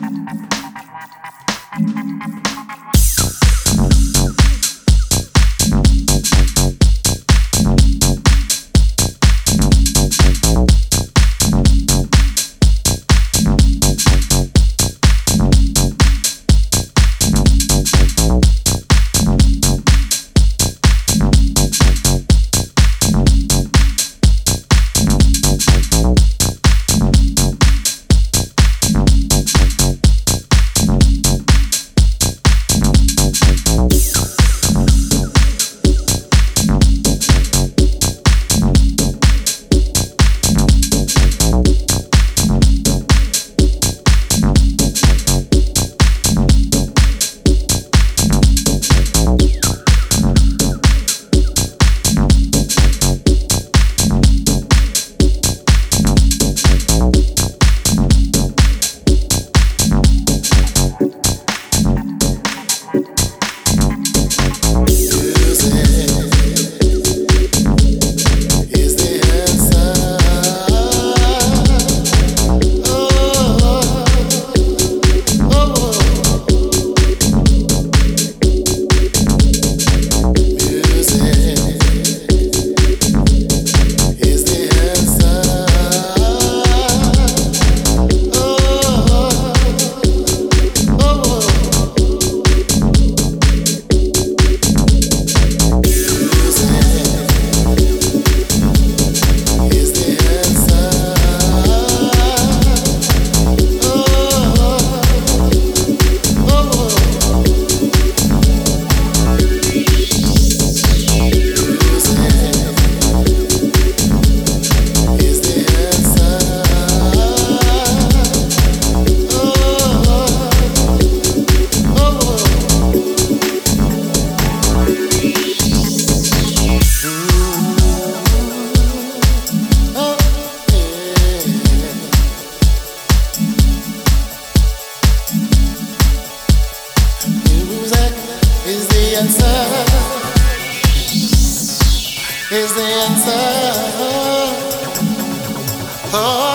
Thank you. is the answer. Oh.